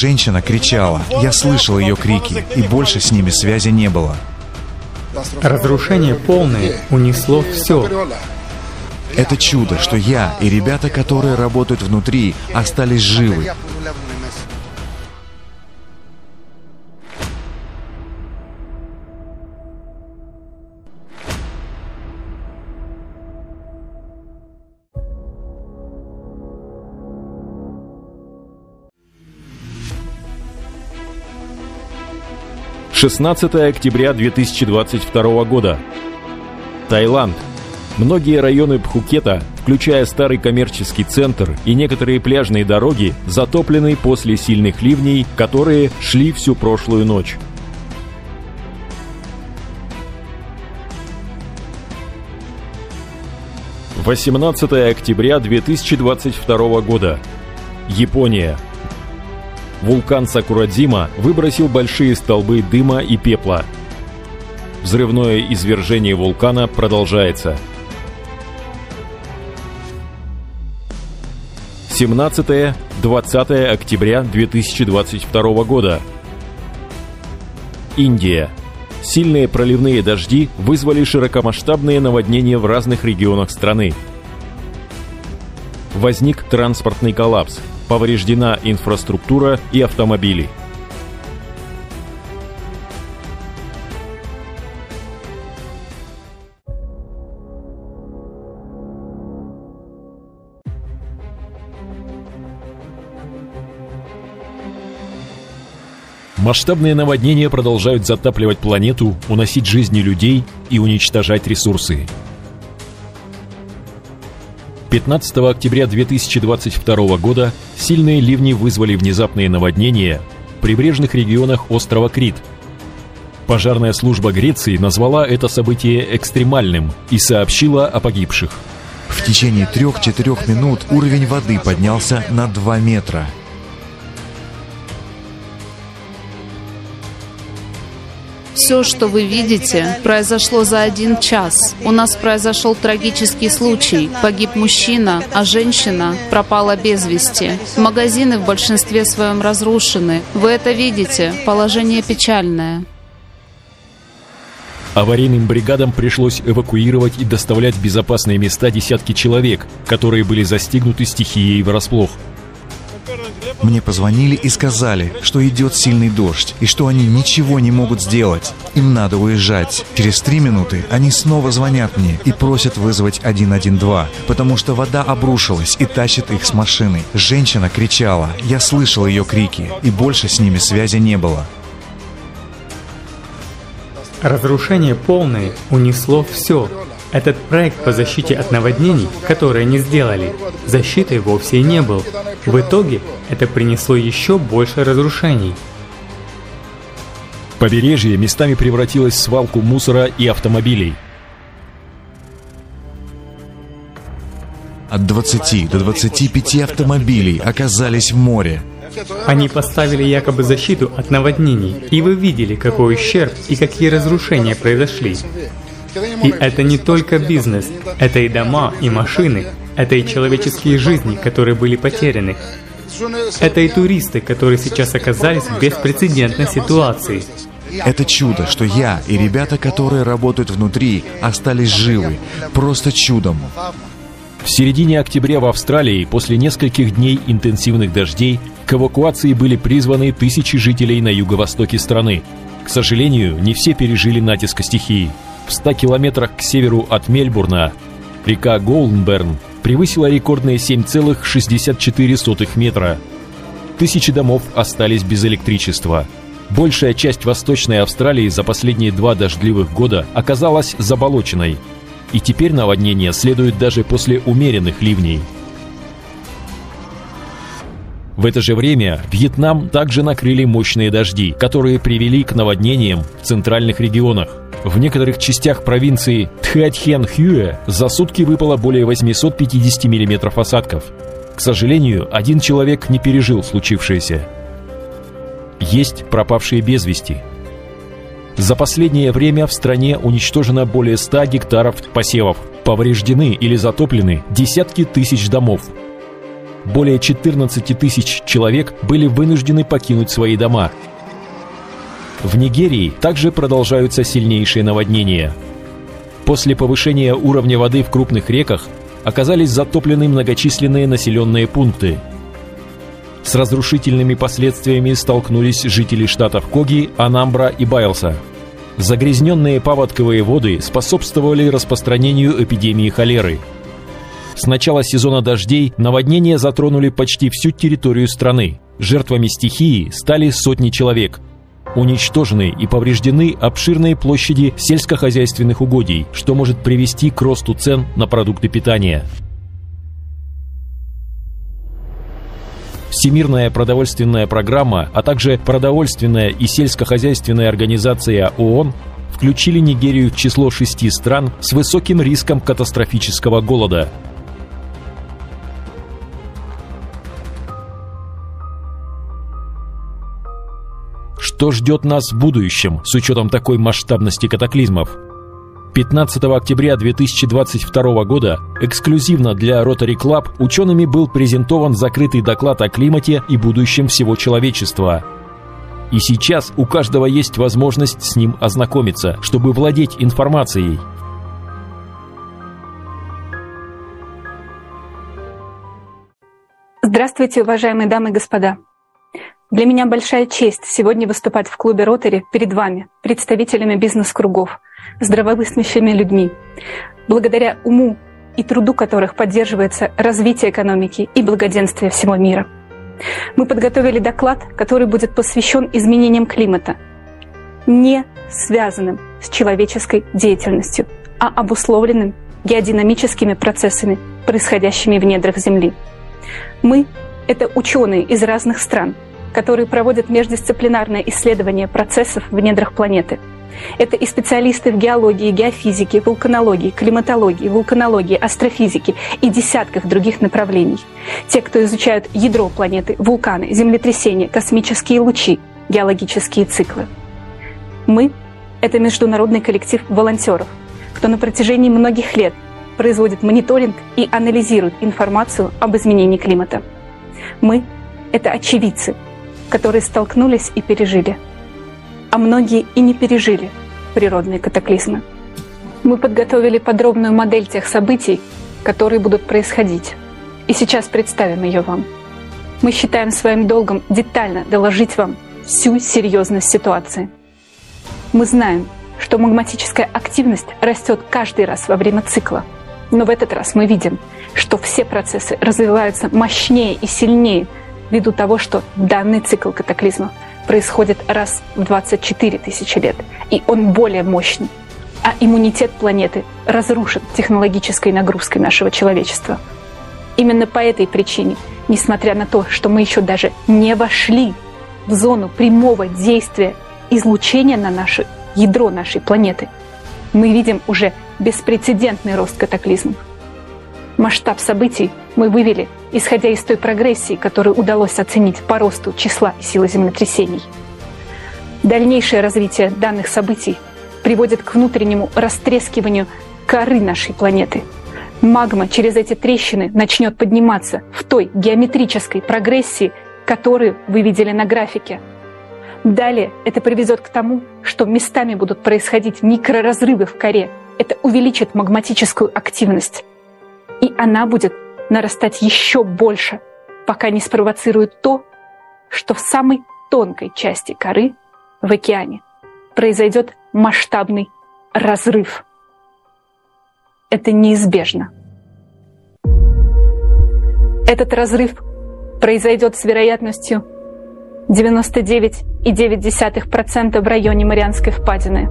Женщина кричала. Я слышал ее крики, и больше с ними связи не было. Разрушение полное унесло все. Это чудо, что я и ребята, которые работают внутри, остались живы. 16 октября 2022 года. Таиланд. Многие районы Пхукета, включая старый коммерческий центр и некоторые пляжные дороги, затоплены после сильных ливней, которые шли всю прошлую ночь. Восемнадцатое октября 2022 года. Япония. Вулкан Сакурадзима выбросил большие столбы дыма и пепла. Взрывное извержение вулкана продолжается. 17-20 октября 2022 года. Индия. Сильные проливные дожди вызвали широкомасштабные наводнения в разных регионах страны. Возник транспортный коллапс – повреждена инфраструктура и автомобили. Масштабные наводнения продолжают затапливать планету, уносить жизни людей и уничтожать ресурсы. 15 октября 2022 года сильные ливни вызвали внезапные наводнения в прибрежных регионах острова Крит. Пожарная служба Греции назвала это событие экстремальным и сообщила о погибших. В течение трех-четырех минут уровень воды поднялся на 2 метра – Все, что вы видите, произошло за один час. У нас произошел трагический случай. Погиб мужчина, а женщина пропала без вести. Магазины в большинстве своем разрушены. Вы это видите. Положение печальное. Аварийным бригадам пришлось эвакуировать и доставлять в безопасные места десятки человек, которые были застигнуты стихией врасплох. Мне позвонили и сказали, что идет сильный дождь, и что они ничего не могут сделать. Им надо уезжать. Через три минуты они снова звонят мне и просят вызвать 112, потому что вода обрушилась и тащит их с машины. Женщина кричала, я слышал ее крики, и больше с ними связи не было. Разрушение полное унесло все, этот проект по защите от наводнений, который они сделали, защитой вовсе и не был. В итоге это принесло еще больше разрушений. Побережье местами превратилось в свалку мусора и автомобилей. От 20 до 25 автомобилей оказались в море. Они поставили якобы защиту от наводнений, и вы видели, какой ущерб и какие разрушения произошли. И это не только бизнес, это и дома, и машины, это и человеческие жизни, которые были потеряны. Это и туристы, которые сейчас оказались в беспрецедентной ситуации. Это чудо, что я и ребята, которые работают внутри, остались живы. Просто чудом. В середине октября в Австралии после нескольких дней интенсивных дождей к эвакуации были призваны тысячи жителей на юго-востоке страны. К сожалению, не все пережили натиск стихии. В 100 километрах к северу от Мельбурна река Голденберн превысила рекордные 7,64 метра. Тысячи домов остались без электричества. Большая часть Восточной Австралии за последние два дождливых года оказалась заболоченной. И теперь наводнения следуют даже после умеренных ливней. В это же время Вьетнам также накрыли мощные дожди, которые привели к наводнениям в центральных регионах. В некоторых частях провинции Тхатхен-Хюэ за сутки выпало более 850 мм осадков. К сожалению, один человек не пережил случившееся. Есть пропавшие без вести. За последнее время в стране уничтожено более 100 гектаров посевов. Повреждены или затоплены десятки тысяч домов. более 14 тысяч человек были вынуждены покинуть свои дома. В Нигерии также продолжаются сильнейшие наводнения. После повышения уровня воды в крупных реках оказались затоплены многочисленные населенные пункты. С разрушительными последствиями столкнулись жители штатов Коги, Анамбра и Байлса. Загрязненные паводковые воды способствовали распространению эпидемии холеры – с начала сезона дождей наводнения затронули почти всю территорию страны. Жертвами стихии стали сотни человек. Уничтожены и повреждены обширные площади сельскохозяйственных угодий, что может привести к росту цен на продукты питания. Всемирная продовольственная программа, а также продовольственная и сельскохозяйственная организация ООН включили Нигерию в число шести стран с высоким риском катастрофического голода – Что ждет нас в будущем с учетом такой масштабности катаклизмов? 15 октября 2022 года эксклюзивно для Rotary Club учеными был презентован закрытый доклад о климате и будущем всего человечества. И сейчас у каждого есть возможность с ним ознакомиться, чтобы владеть информацией. Здравствуйте, уважаемые дамы и господа! Для меня большая честь сегодня выступать в клубе Ротари перед вами, представителями бизнес-кругов, здравомыслящими людьми, благодаря уму и труду которых поддерживается развитие экономики и благоденствие всего мира. Мы подготовили доклад, который будет посвящен изменениям климата, не связанным с человеческой деятельностью, а обусловленным геодинамическими процессами, происходящими в недрах Земли. Мы — это ученые из разных стран — которые проводят междисциплинарное исследование процессов в недрах планеты. Это и специалисты в геологии, геофизике, вулканологии, климатологии, вулканологии, астрофизике и десятках других направлений. Те, кто изучают ядро планеты, вулканы, землетрясения, космические лучи, геологические циклы. Мы — это международный коллектив волонтеров, кто на протяжении многих лет производит мониторинг и анализирует информацию об изменении климата. Мы — это очевидцы — которые столкнулись и пережили. А многие и не пережили природные катаклизмы. Мы подготовили подробную модель тех событий, которые будут происходить. И сейчас представим ее вам. Мы считаем своим долгом детально доложить вам всю серьезность ситуации. Мы знаем, что магматическая активность растет каждый раз во время цикла. Но в этот раз мы видим, что все процессы развиваются мощнее и сильнее – ввиду того, что данный цикл катаклизма происходит раз в 24 тысячи лет, и он более мощный. А иммунитет планеты разрушен технологической нагрузкой нашего человечества. Именно по этой причине, несмотря на то, что мы еще даже не вошли в зону прямого действия излучения на наше ядро нашей планеты, мы видим уже беспрецедентный рост катаклизмов. Масштаб событий мы вывели, исходя из той прогрессии, которую удалось оценить по росту числа и силы землетрясений. Дальнейшее развитие данных событий приводит к внутреннему растрескиванию коры нашей планеты. Магма через эти трещины начнет подниматься в той геометрической прогрессии, которую вы видели на графике. Далее это приведет к тому, что местами будут происходить микроразрывы в коре. Это увеличит магматическую активность и она будет нарастать еще больше, пока не спровоцирует то, что в самой тонкой части коры в океане произойдет масштабный разрыв. Это неизбежно. Этот разрыв произойдет с вероятностью 99,9% в районе Марианской впадины.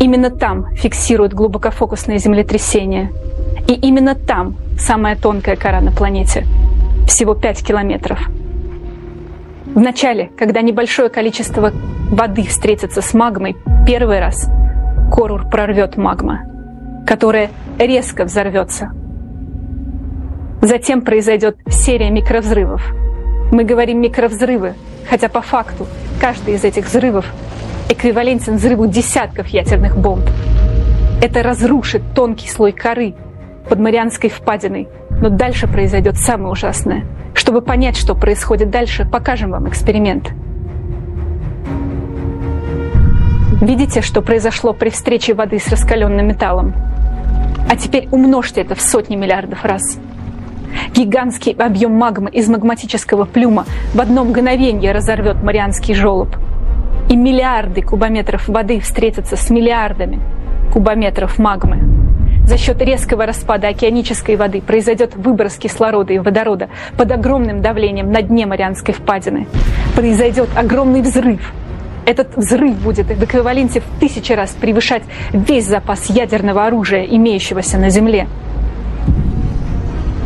Именно там фиксируют глубокофокусные землетрясения – и именно там самая тонкая кора на планете. Всего 5 километров. Вначале, когда небольшое количество воды встретится с магмой, первый раз кору прорвет магма, которая резко взорвется. Затем произойдет серия микровзрывов. Мы говорим микровзрывы, хотя по факту каждый из этих взрывов эквивалентен взрыву десятков ядерных бомб. Это разрушит тонкий слой коры, под Марианской впадиной, Но дальше произойдет самое ужасное. Чтобы понять, что происходит дальше, покажем вам эксперимент. Видите, что произошло при встрече воды с раскаленным металлом? А теперь умножьте это в сотни миллиардов раз. Гигантский объем магмы из магматического плюма в одно мгновение разорвет Марианский желоб. И миллиарды кубометров воды встретятся с миллиардами кубометров магмы. За счет резкого распада океанической воды произойдет выброс кислорода и водорода под огромным давлением на дне Марианской впадины. Произойдет огромный взрыв. Этот взрыв будет в эквиваленте в тысячи раз превышать весь запас ядерного оружия, имеющегося на Земле.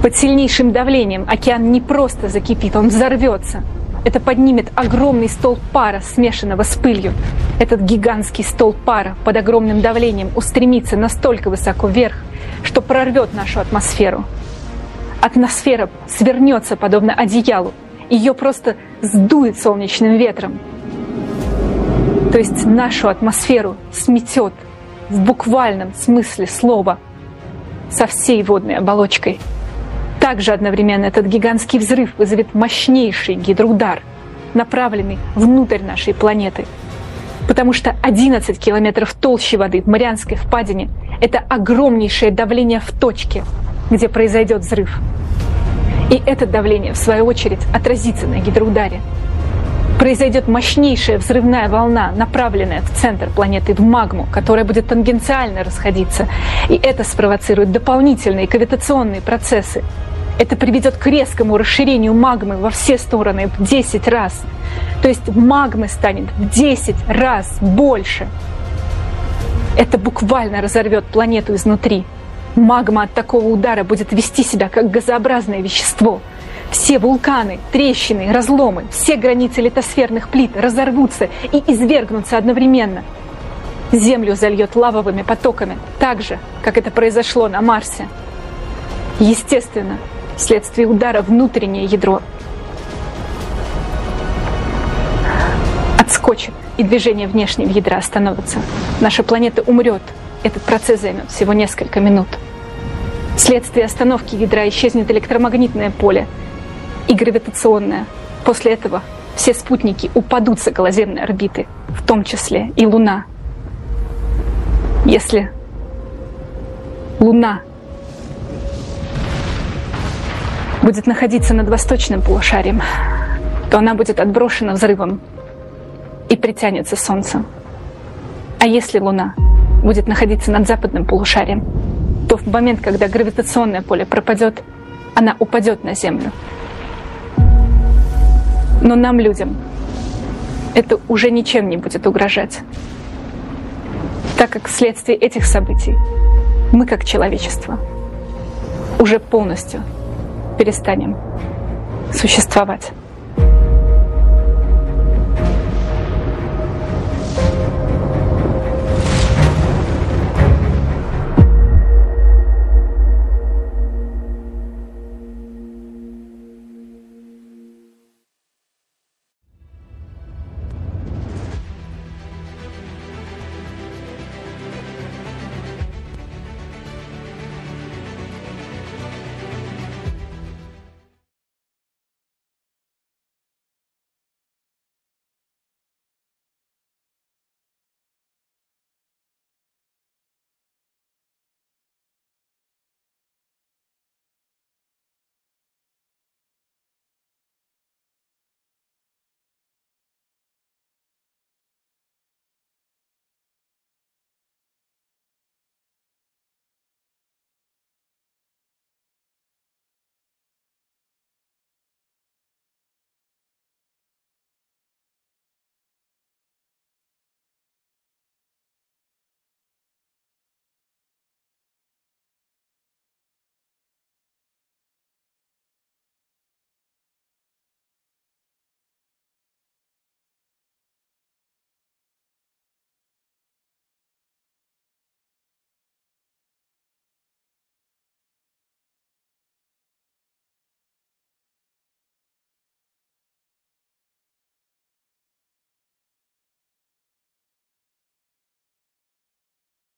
Под сильнейшим давлением океан не просто закипит, он взорвется. Это поднимет огромный столб пара, смешанного с пылью. Этот гигантский столб пара под огромным давлением устремится настолько высоко вверх, что прорвет нашу атмосферу. Атмосфера свернется подобно одеялу. Ее просто сдует солнечным ветром. То есть нашу атмосферу сметет в буквальном смысле слова со всей водной оболочкой – также одновременно этот гигантский взрыв вызовет мощнейший гидроудар, направленный внутрь нашей планеты. Потому что 11 километров толщи воды в Марианской впадине – это огромнейшее давление в точке, где произойдет взрыв. И это давление, в свою очередь, отразится на гидроударе. Произойдет мощнейшая взрывная волна, направленная в центр планеты, в магму, которая будет тангенциально расходиться. И это спровоцирует дополнительные кавитационные процессы, это приведет к резкому расширению магмы во все стороны в 10 раз. То есть магмы станет в 10 раз больше. Это буквально разорвет планету изнутри. Магма от такого удара будет вести себя как газообразное вещество. Все вулканы, трещины, разломы, все границы литосферных плит разорвутся и извергнутся одновременно. Землю зальет лавовыми потоками, так же, как это произошло на Марсе. Естественно, вследствие удара внутреннее ядро отскочит, и движение внешнего ядра остановится. Наша планета умрет. Этот процесс займет всего несколько минут. Вследствие остановки ядра исчезнет электромагнитное поле и гравитационное. После этого все спутники упадут с околоземной орбиты, в том числе и Луна. Если Луна будет находиться над восточным полушарием, то она будет отброшена взрывом и притянется Солнцем. А если Луна будет находиться над западным полушарием, то в момент, когда гравитационное поле пропадет, она упадет на Землю. Но нам, людям, это уже ничем не будет угрожать. Так как вследствие этих событий мы, как человечество, уже полностью перестанем существовать.